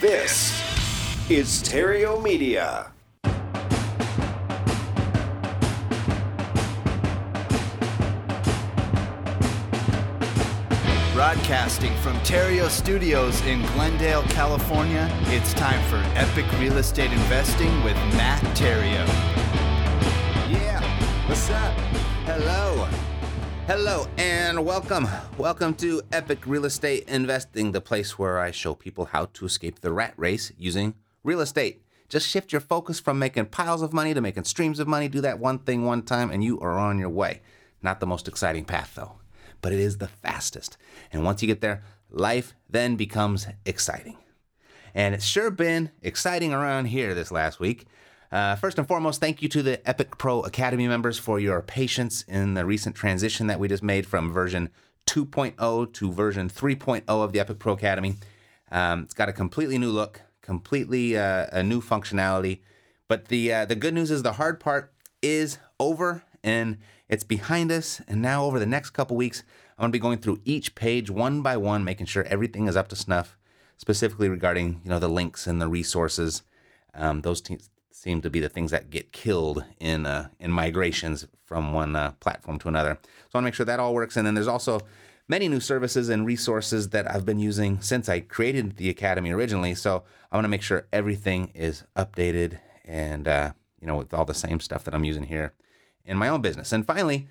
This is Theriault Media. Broadcasting from Theriault Studios in Glendale, California, it's time for Epic Real Estate Investing with Matt Theriault. Yeah, what's up? Hello. Hello and welcome. Welcome to Epic Real Estate Investing, the place where I show people how to escape the rat race using real estate. Just shift your focus from making piles of money to making streams of money. Do that one thing one time and you are on your way. Not the most exciting path though, but it is the fastest. And once you get there, life then becomes exciting. And it's sure been exciting around here this last week. Uh, first and foremost, thank you to the Epic Pro Academy members for your patience in the recent transition that we just made from version 2.0 to version 3.0 of the Epic Pro Academy. Um, it's got a completely new look, completely uh, a new functionality. But the uh, the good news is the hard part is over and it's behind us. And now over the next couple weeks, I'm gonna be going through each page one by one, making sure everything is up to snuff, specifically regarding you know the links and the resources. Um, those te- seem to be the things that get killed in uh, in migrations from one uh, platform to another. So I want to make sure that all works. And then there's also many new services and resources that I've been using since I created the academy originally. So I want to make sure everything is updated and uh, you know with all the same stuff that I'm using here in my own business. And finally,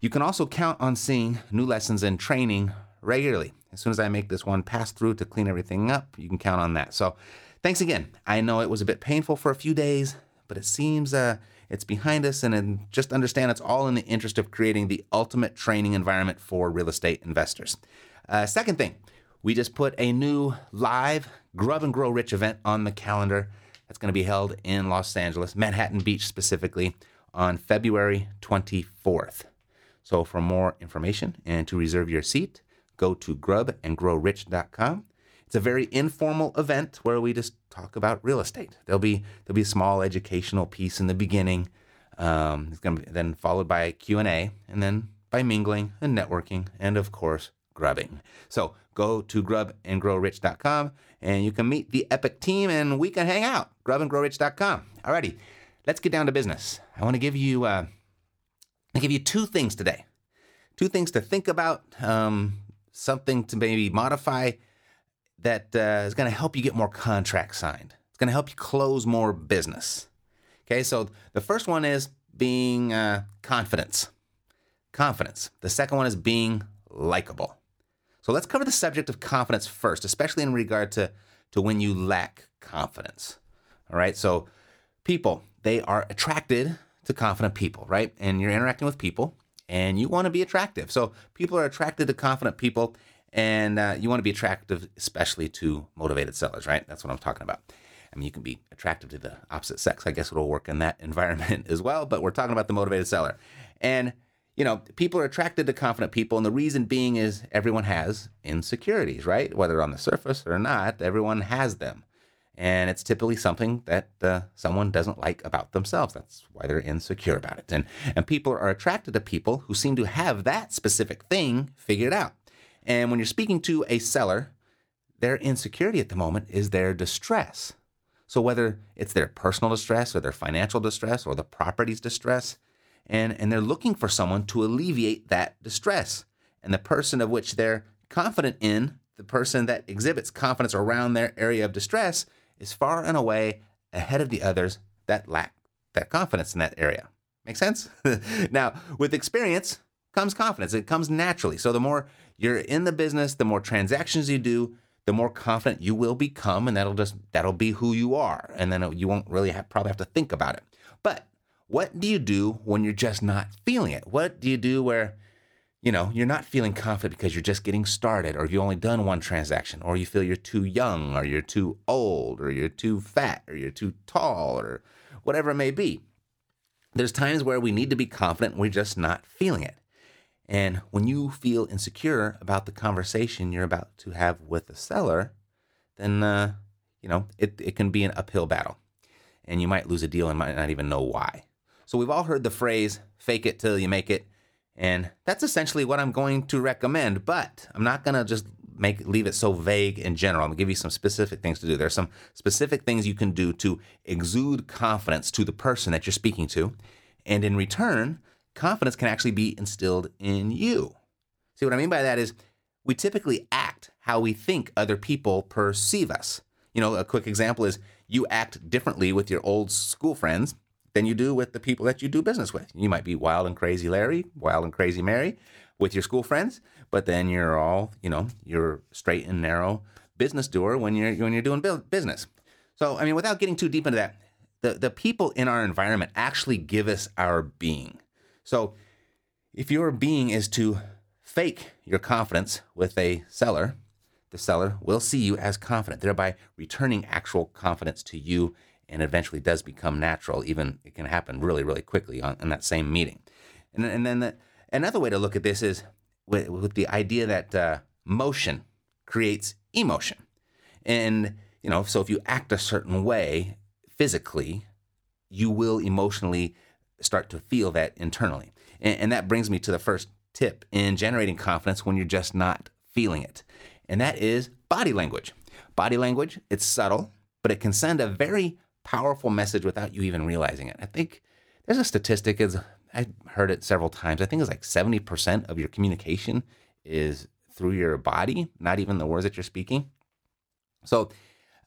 you can also count on seeing new lessons and training regularly. As soon as I make this one pass through to clean everything up, you can count on that. So thanks again. I know it was a bit painful for a few days, but it seems uh, it's behind us. And then just understand it's all in the interest of creating the ultimate training environment for real estate investors. Uh, second thing, we just put a new live Grub and Grow Rich event on the calendar. That's going to be held in Los Angeles, Manhattan Beach specifically, on February 24th. So for more information and to reserve your seat, go to grubandgrowrich.com. It's a very informal event where we just talk about real estate. There'll be there'll be a small educational piece in the beginning. Um, it's going to be then followed by a Q&A and then by mingling and networking and of course grubbing. So go to grubandgrowrich.com and you can meet the Epic team and we can hang out. grubandgrowrich.com. Alrighty, let's get down to business. I want to give you uh, I give you two things today. Two things to think about, um, something to maybe modify that uh, is going to help you get more contracts signed. It's going to help you close more business. Okay, so the first one is being uh, confidence. Confidence. The second one is being likable. So let's cover the subject of confidence first, especially in regard to, to when you lack confidence. All right, so people, they are attracted to confident people, right? And you're interacting with people and you want to be attractive. So people are attracted to confident people and uh, you want to be attractive, especially to motivated sellers, right? That's what I'm talking about. I mean, you can be attractive to the opposite sex. I guess it'll work in that environment as well, but we're talking about the motivated seller. And, you know, people are attracted to confident people. And the reason being is everyone has insecurities, right? Whether on the surface or not, everyone has them. And it's typically something that uh, someone doesn't like about themselves. That's why they're insecure about it. And, and people are attracted to people who seem to have that specific thing figured out. And when you're speaking to a seller, their insecurity at the moment is their distress. So whether it's their personal distress or their financial distress or the property's distress, and, and they're looking for someone to alleviate that distress. And the person of which they're confident in, the person that exhibits confidence around their area of distress, is far and away ahead of the others that lack that confidence in that area. Make sense? now, with experience comes confidence. It comes naturally. So the more you're in the business, the more transactions you do, the more confident you will become, and that'll just that'll be who you are, and then you won't really have, probably have to think about it. But what do you do when you're just not feeling it? What do you do where you know you're not feeling confident because you're just getting started, or you've only done one transaction, or you feel you're too young, or you're too old, or you're too fat, or you're too tall, or whatever it may be? There's times where we need to be confident, we're just not feeling it. And when you feel insecure about the conversation you're about to have with the seller, then uh, you know it, it can be an uphill battle, and you might lose a deal and might not even know why. So we've all heard the phrase "fake it till you make it," and that's essentially what I'm going to recommend. But I'm not going to just make leave it so vague in general. I'm gonna give you some specific things to do. There's some specific things you can do to exude confidence to the person that you're speaking to, and in return, confidence can actually be instilled in you. See what I mean by that is we typically act how we think other people perceive us. You know, a quick example is you act differently with your old school friends than you do with the people that you do business with. You might be wild and crazy Larry, wild and crazy Mary with your school friends, but then you're all, you know, you're straight and narrow business doer when you're when you're doing business. So, I mean, without getting too deep into that, the the people in our environment actually give us our being. So, if your being is to fake your confidence with a seller, the seller will see you as confident, thereby returning actual confidence to you and eventually does become natural. Even it can happen really, really quickly on, in that same meeting. And, and then the, another way to look at this is with, with the idea that uh, motion creates emotion. And, you know, so if you act a certain way physically, you will emotionally start to feel that internally. And, and that brings me to the first tip in generating confidence when you're just not feeling it. And that is body language. Body language, it's subtle, but it can send a very powerful message without you even realizing it. I think there's a statistic, is I heard it several times. I think it's like 70% of your communication is through your body, not even the words that you're speaking. So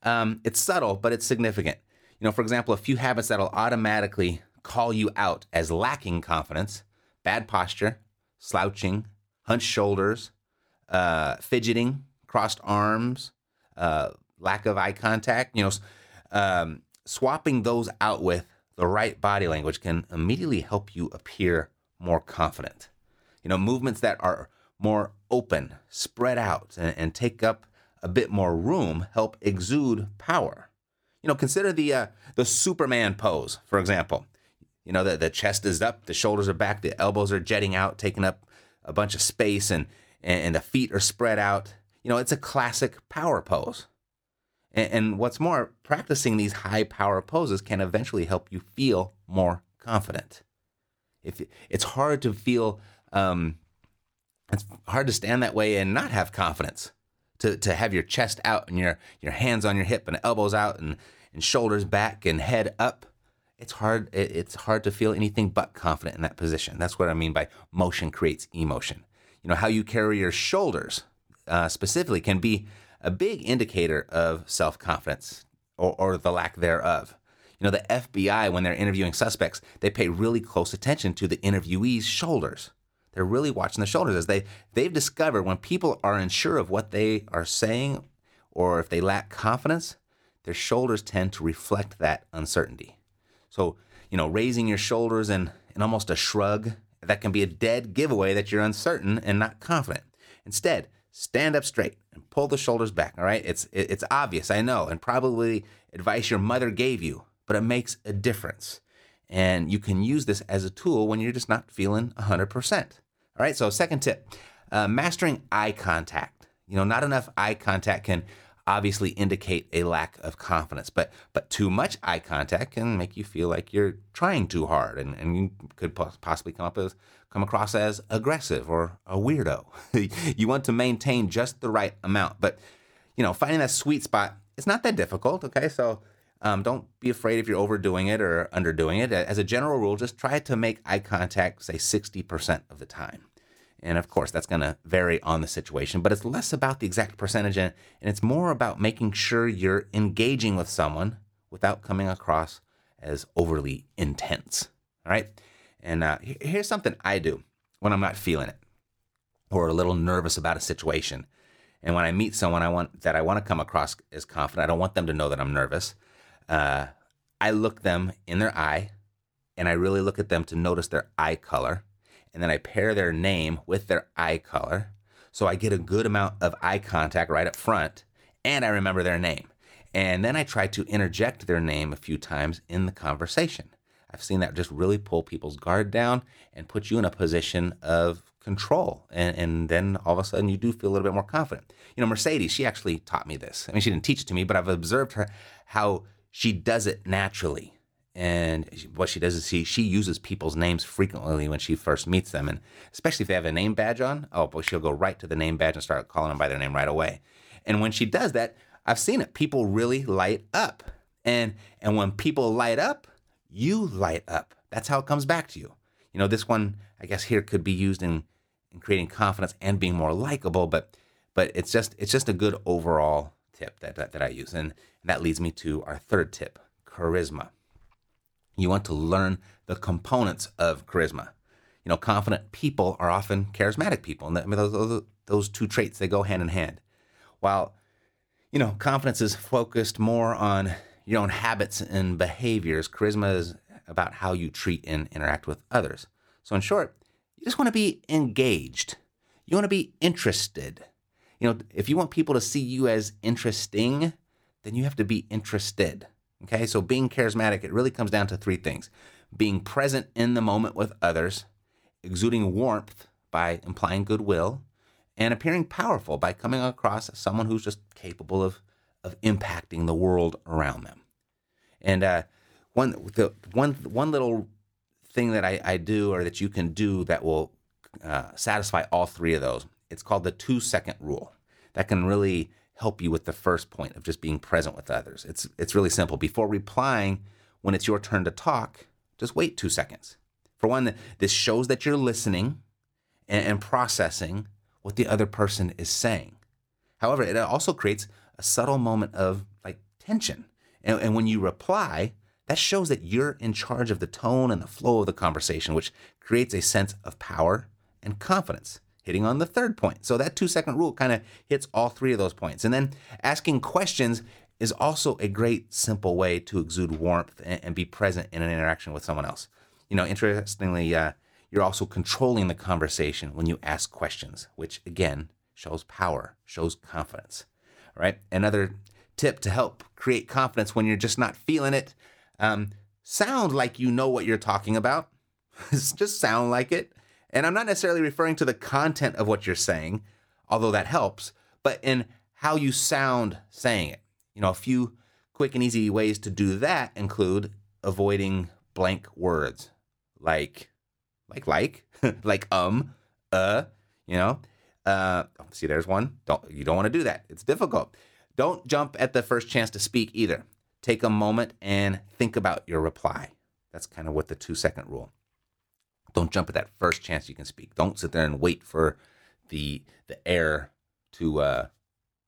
um, it's subtle, but it's significant. You know, for example, a few habits that'll automatically call you out as lacking confidence bad posture, slouching, hunched shoulders, uh, fidgeting, crossed arms, uh, lack of eye contact. You know, um, swapping those out with the right body language can immediately help you appear more confident. You know, movements that are more open, spread out, and, and take up a bit more room help exude power. You know, consider the uh, the Superman pose, for example. You know, the, the chest is up, the shoulders are back, the elbows are jetting out, taking up a bunch of space, and, and the feet are spread out. You know, it's a classic power pose. And, and what's more, practicing these high power poses can eventually help you feel more confident. If it's hard to feel, um, it's hard to stand that way and not have confidence. To, to have your chest out and your, your hands on your hip and elbows out and, and shoulders back and head up it's hard it's hard to feel anything but confident in that position. That's what i mean by motion creates emotion. You know how you carry your shoulders uh, specifically can be a big indicator of self-confidence or, or the lack thereof. You know the fbi when they're interviewing suspects they pay really close attention to the interviewee's shoulders. They're really watching the shoulders as they they've discovered when people are unsure of what they are saying or if they lack confidence their shoulders tend to reflect that uncertainty so, you know, raising your shoulders and, and almost a shrug, that can be a dead giveaway that you're uncertain and not confident. Instead, stand up straight and pull the shoulders back, all right? It's it's obvious, I know, and probably advice your mother gave you, but it makes a difference. And you can use this as a tool when you're just not feeling 100%. All right, so second tip, uh, mastering eye contact. You know, not enough eye contact can obviously indicate a lack of confidence. But but too much eye contact can make you feel like you're trying too hard, and, and you could possibly come up as come across as aggressive or a weirdo. you want to maintain just the right amount, but you know finding that sweet spot it's not that difficult. Okay, so. Um, don't be afraid if you're overdoing it or underdoing it. As a general rule, just try to make eye contact, say 60% of the time. And of course, that's going to vary on the situation, but it's less about the exact percentage and, it's more about making sure you're engaging with someone without coming across as overly intense. All right. And uh, here's something I do when I'm not feeling it or a little nervous about a situation. And when I meet someone I want that I want to come across as confident, I don't want them to know that I'm nervous. Uh, I look them in their eye and I really look at them to notice their eye color and then I pair their name with their eye color. So I get a good amount of eye contact right up front and I remember their name. And then I try to interject their name a few times in the conversation. I've seen that just really pull people's guard down and put you in a position of control. And, and then all of a sudden you do feel a little bit more confident. You know, Mercedes, she actually taught me this. I mean, she didn't teach it to me, but I've observed her how she does it naturally and what she does is she she uses people's names frequently when she first meets them, and especially if they have a name badge on. Oh, boy, she'll go right to the name badge and start calling them by their name right away. And when she does that, I've seen it. People really light up, and and when people light up, you light up. That's how it comes back to you. You know, this one I guess here could be used in in creating confidence and being more likable, but but it's just it's just a good overall tip that that, that I use, and, and that leads me to our third tip: charisma. You want to learn the components of charisma. You know, confident people are often charismatic people, and I mean, those, those two traits they go hand in hand. While you know, confidence is focused more on your own habits and behaviors. Charisma is about how you treat and interact with others. So, in short, you just want to be engaged. You want to be interested. You know, if you want people to see you as interesting, then you have to be interested. Okay, so being charismatic, it really comes down to three things being present in the moment with others, exuding warmth by implying goodwill, and appearing powerful by coming across as someone who's just capable of, of impacting the world around them. And uh, one, the, one, one little thing that I, I do or that you can do that will uh, satisfy all three of those, it's called the two second rule. That can really help you with the first point of just being present with others. It's it's really simple. Before replying, when it's your turn to talk, just wait two seconds. For one, this shows that you're listening and, and processing what the other person is saying. However, it also creates a subtle moment of like tension. And, and when you reply, that shows that you're in charge of the tone and the flow of the conversation, which creates a sense of power and confidence hitting on the third point. So that two second rule kind of hits all three of those points. And then asking questions is also a great simple way to exude warmth and, and be present in an interaction with someone else. You know, interestingly, uh, you're also controlling the conversation when you ask questions, which again shows power, shows confidence. Right. Another tip to help create confidence when you're just not feeling it um, sound like you know what you're talking about. just sound like it. And I'm not necessarily referring to the content of what you're saying, although that helps, but in how you sound saying it. You know, a few quick and easy ways to do that include avoiding blank words like like like like um uh you know? Uh see there's one. Don't you don't want to do that. It's difficult. Don't jump at the first chance to speak either. Take a moment and think about your reply. That's kind of what the two second rule don't jump at that first chance you can speak. Don't sit there and wait for the the air to uh,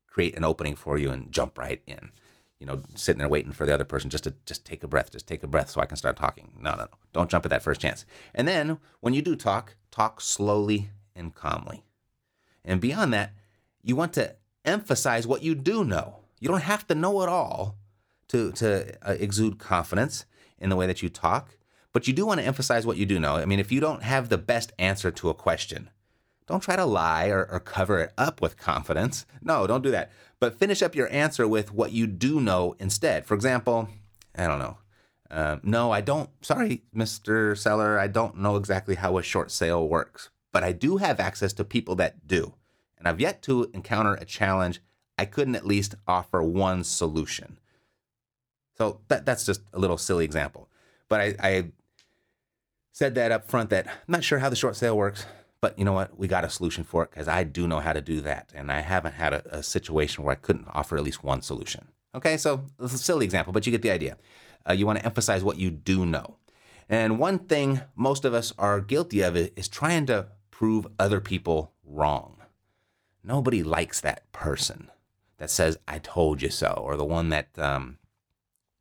create an opening for you and jump right in. You know, sitting there waiting for the other person just to just take a breath, just take a breath so I can start talking. No, no, no. Don't jump at that first chance. And then when you do talk, talk slowly and calmly. And beyond that, you want to emphasize what you do know. You don't have to know it all to to uh, exude confidence in the way that you talk. But you do want to emphasize what you do know. I mean, if you don't have the best answer to a question, don't try to lie or, or, cover it up with confidence. No, don't do that. But finish up your answer with what you do know instead. For example, I don't know. Uh, no, I don't. Sorry, Mr. Seller, I don't know exactly how a short sale works, but I do have access to people that do. And I've yet to encounter a challenge I couldn't at least offer one solution. So that, that's just a little silly example. But I, I said that up front that I'm not sure how the short sale works, but you know what? We got a solution for it because I do know how to do that. And I haven't had a, a, situation where I couldn't offer at least one solution. Okay, so it's a silly example, but you get the idea. Uh, you want to emphasize what you do know. And one thing most of us are guilty of is trying to prove other people wrong. Nobody likes that person that says, I told you so, or the one that um,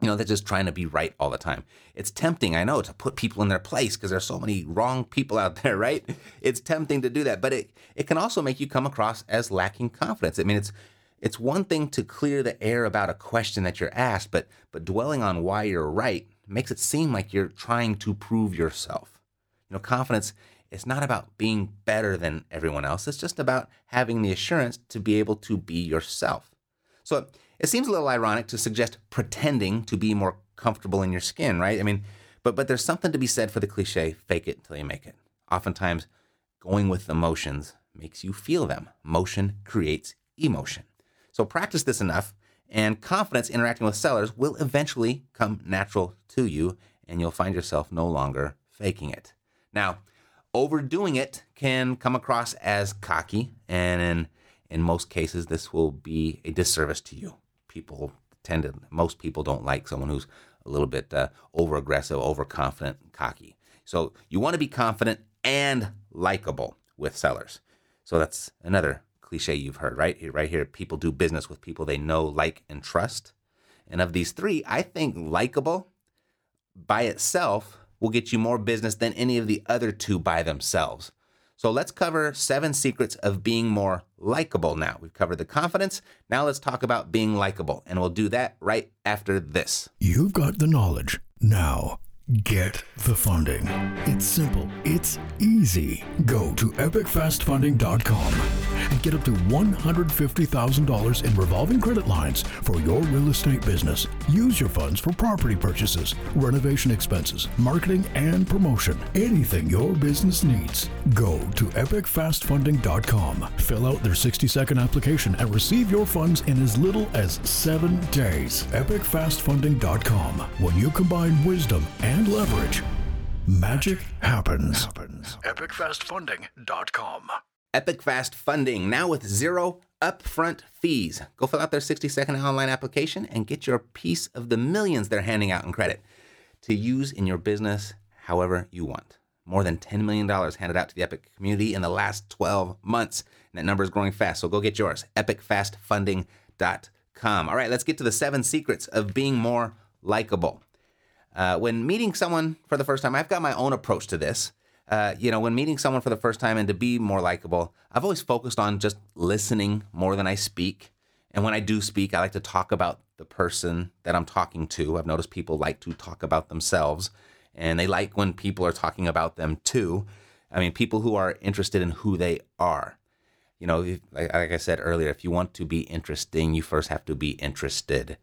you know, they're just trying to be right all the time. It's tempting, I know, to put people in their place because there's so many wrong people out there, right? It's tempting to do that, but it it can also make you come across as lacking confidence. I mean, it's it's one thing to clear the air about a question that you're asked, but but dwelling on why you're right makes it seem like you're trying to prove yourself. You know, confidence it's not about being better than everyone else. It's just about having the assurance to be able to be yourself. So it seems a little ironic to suggest pretending to be more comfortable in your skin, right? I mean, but but there's something to be said for the cliche, fake it until you make it. Oftentimes, going with emotions makes you feel them. Motion creates emotion. So practice this enough, and confidence interacting with sellers will eventually come natural to you, and you'll find yourself no longer faking it. Now, overdoing it can come across as cocky, and in, in most cases, this will be a disservice to you. People tend to, most people don't like someone who's a little bit uh, over aggressive, overconfident, cocky. So you want to be confident and likable with sellers. So that's another cliche you've heard, right? Right here, people do business with people they know, like, and trust. And of these three, I think likable by itself will get you more business than any of the other two by themselves. So let's cover seven secrets of being more likable now. We've covered the confidence. Now let's talk about being likable. And we'll do that right after this. You've got the knowledge. Now, get the funding. It's simple, it's easy. Go to epicfastfunding.com and get up to $150,000 in revolving credit lines for your real estate business. Use your funds for property purchases, renovation expenses, marketing, and promotion. Anything your business needs. Go to epicfastfunding.com, fill out their 60 second application, and receive your funds in as little as seven days. Epicfastfunding.com. When you combine wisdom and leverage, magic happens. happens. EpicFastFunding.com. Epic Fast Funding, now with zero upfront fees. Go fill out their 60 second online application and get your piece of the millions they're handing out in credit to use in your business however you want. More than $10 million handed out to the Epic community in the last 12 months. And that number is growing fast, so go get yours. EpicFastFunding.com. All right, let's get to the seven secrets of being more likable. Uh, when meeting someone for the first time, I've got my own approach to this uh, you know, when meeting someone for the first time and to be more likable, I've always focused on just listening more than I speak. And when I do speak, I like to talk about the person that I'm talking to. I've noticed people like to talk about themselves and they like when people are talking about them too. I mean, people who are interested in who they are. You know, like, like I said earlier, if you want to be interesting, you first have to be interested.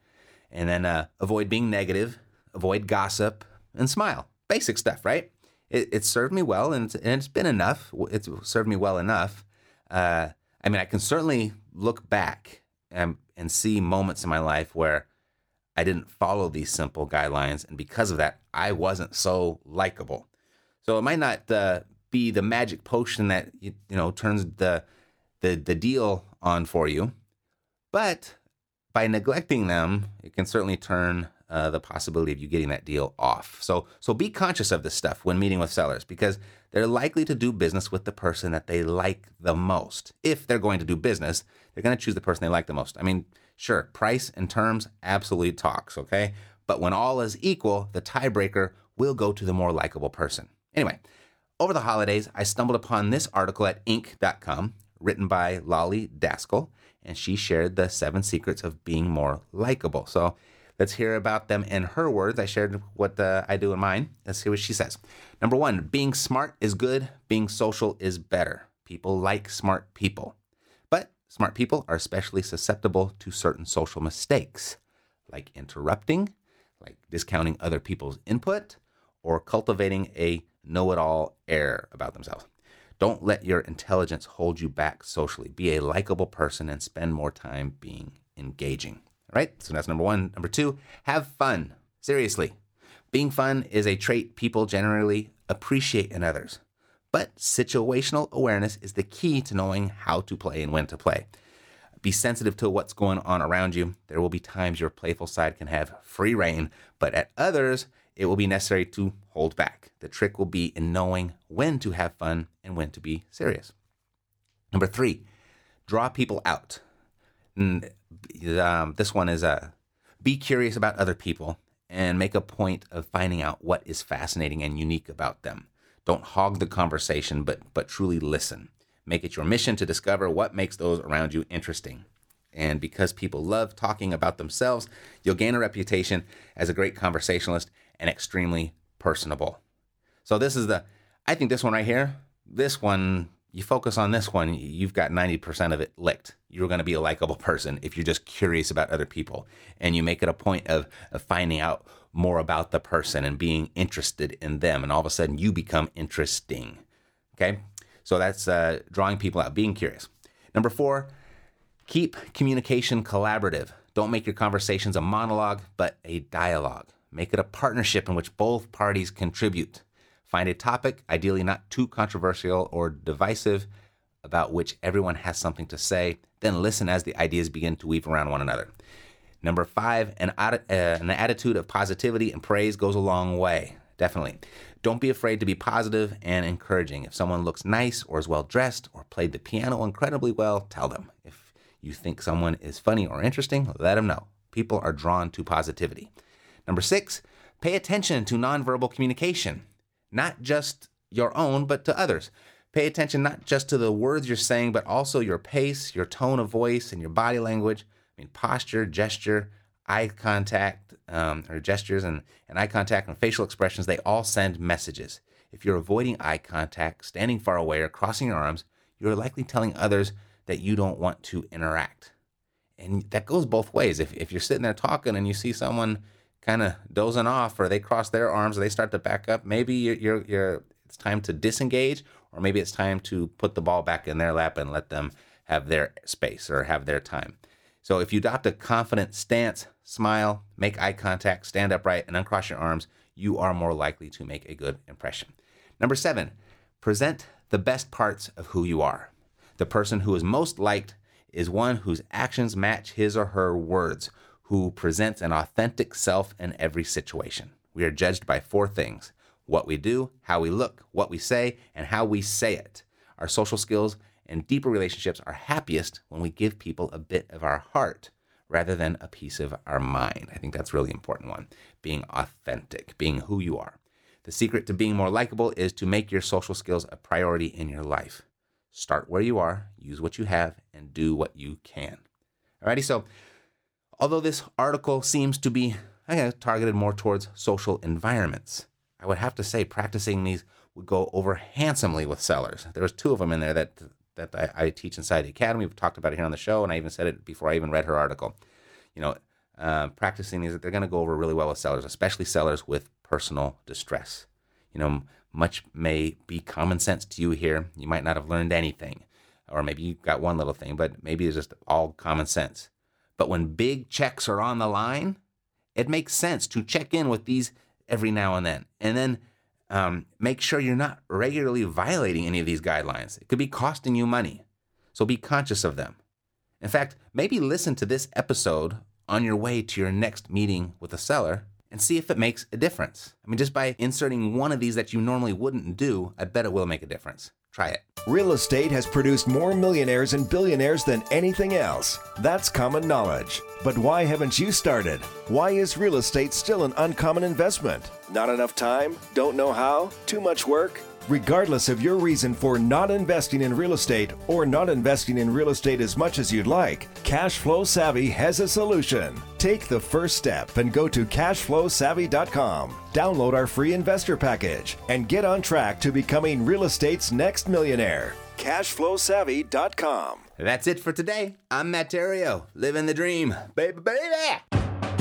And then uh, avoid being negative, avoid gossip, and smile. Basic stuff, right? It, it served me well, and it's, and it's been enough. It's served me well enough. Uh, I mean, I can certainly look back and, and see moments in my life where I didn't follow these simple guidelines, and because of that, I wasn't so likable. So it might not uh, be the magic potion that you, you know turns the the the deal on for you, but by neglecting them, it can certainly turn uh, the possibility of you getting that deal off. So, so be conscious of this stuff when meeting with sellers because they're likely to do business with the person that they like the most. If they're going to do business, they're going to choose the person they like the most. I mean, sure, price and terms absolutely talks, okay? But when all is equal, the tiebreaker will go to the more likable person. Anyway, over the holidays, I stumbled upon this article at Inc.com written by Lolly Daskal, and she shared the seven secrets of being more likable. So Let's hear about them in her words. I shared what uh, I do in mine. Let's hear what she says. Number one, being smart is good, being social is better. People like smart people. But smart people are especially susceptible to certain social mistakes, like interrupting, like discounting other people's input, or cultivating a know it all air about themselves. Don't let your intelligence hold you back socially. Be a likable person and spend more time being engaging right? So that's number one. Number two, have fun. Seriously. Being fun is a trait people generally appreciate in others. But situational awareness is the key to knowing how to play and when to play. Be sensitive to what's going on around you. There will be times your playful side can have free reign, but at others, it will be necessary to hold back. The trick will be in knowing when to have fun and when to be serious. Number three, draw people out. Um, this one is uh, be curious about other people and make a point of finding out what is fascinating and unique about them. Don't hog the conversation, but but truly listen. Make it your mission to discover what makes those around you interesting. And because people love talking about themselves, you'll gain a reputation as a great conversationalist and extremely personable. So this is the I think this one right here, this one you focus on this one, you've got 90% of it licked. You're going to be a likable person if you're just curious about other people and you make it a point of, of finding out more about the person and being interested in them. And all of a sudden you become interesting. Okay. So that's uh, drawing people out, being curious. Number four, keep communication collaborative. Don't make your conversations a monologue, but a dialogue. Make it a partnership in which both parties contribute. Find a topic, ideally not too controversial or divisive, about which everyone has something to say. Then listen as the ideas begin to weave around one another. Number five, an, uh, an attitude of positivity and praise goes a long way. Definitely. Don't be afraid to be positive and encouraging. If someone looks nice or is well dressed or played the piano incredibly well, tell them. If you think someone is funny or interesting, let them know. People are drawn to positivity. Number six, pay attention to nonverbal communication, not just your own, but to others. Pay attention not just to the words you're saying, but also your pace, your tone of voice, and your body language. I mean, posture, gesture, eye contact, um, or gestures and, and eye contact and facial expressions, they all send messages. If you're avoiding eye contact, standing far away, or crossing your arms, you're likely telling others that you don't want to interact. And that goes both ways. If, if you're sitting there talking and you see someone kind of dozing off, or they cross their arms, or they start to back up, maybe you're, you're, you're it's time to disengage, or maybe it's time to put the ball back in their lap and let them have their space or have their time. So if you adopt a confident stance, smile, make eye contact, stand upright, and uncross your arms, you are more likely to make a good impression. Number seven, present the best parts of who you are. The person who is most liked is one whose actions match his or her words, who presents an authentic self in every situation. We are judged by four things what we do, how we look, what we say, and how we say it. Our social skills and deeper relationships are happiest when we give people a bit of our heart rather than a piece of our mind. I think that's really important one. Being authentic, being who you are. The secret to being more likable is to make your social skills a priority in your life. Start where you are, use what you have, and do what you can. Alrighty, so although this article seems to be targeted more towards social environments, I would have to say practicing these would go over handsomely with sellers. There was two of them in there that that I, I, teach inside the academy. We've talked about it here on the show, and I even said it before I even read her article. You know, uh, practicing these, they're going to go over really well with sellers, especially sellers with personal distress. You know, much may be common sense to you here. You might not have learned anything, or maybe you got one little thing, but maybe it's just all common sense. But when big checks are on the line, it makes sense to check in with these every now and then. And then um, make sure you're not regularly violating any of these guidelines. It could be costing you money. So be conscious of them. In fact, maybe listen to this episode on your way to your next meeting with a seller and see if it makes a difference. I mean, just by inserting one of these that you normally wouldn't do, I bet it will make a difference. Try it. Real estate has produced more millionaires and billionaires than anything else. That's common knowledge. But why haven't you started? Why is real estate still an uncommon investment? Not enough time? Don't know how? Too much work? Regardless of your reason for not investing in real estate or not investing in real estate as much as you'd like, Cashflow Savvy has a solution. Take the first step and go to cashflowsavvy.com. Download our free investor package and get on track to becoming real estate's next millionaire. Cashflowsavvy.com. That's it for today. I'm Matt Theriault, living the dream. Baby, baby!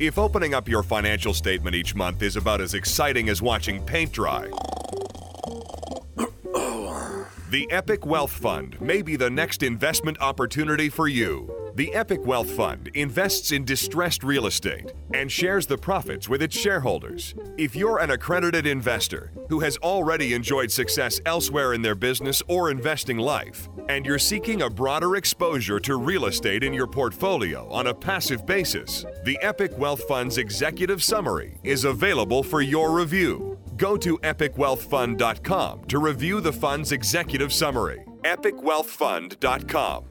If opening up your financial statement each month is about as exciting as watching paint dry, the Epic Wealth Fund may be the next investment opportunity for you. The Epic Wealth Fund invests in distressed real estate and shares the profits with its shareholders. If you're an accredited investor who has already enjoyed success elsewhere in their business or investing life, and you're seeking a broader exposure to real estate in your portfolio on a passive basis, the Epic Wealth Fund's executive summary is available for your review. Go to epicwealthfund.com to review the fund's executive summary. epicwealthfund.com.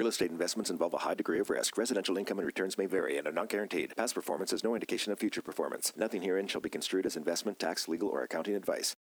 Real estate investments involve a high degree of risk. Residential income and returns may vary and are not guaranteed. Past performance is no indication of future performance. Nothing herein shall be construed as investment, tax, legal, or accounting advice.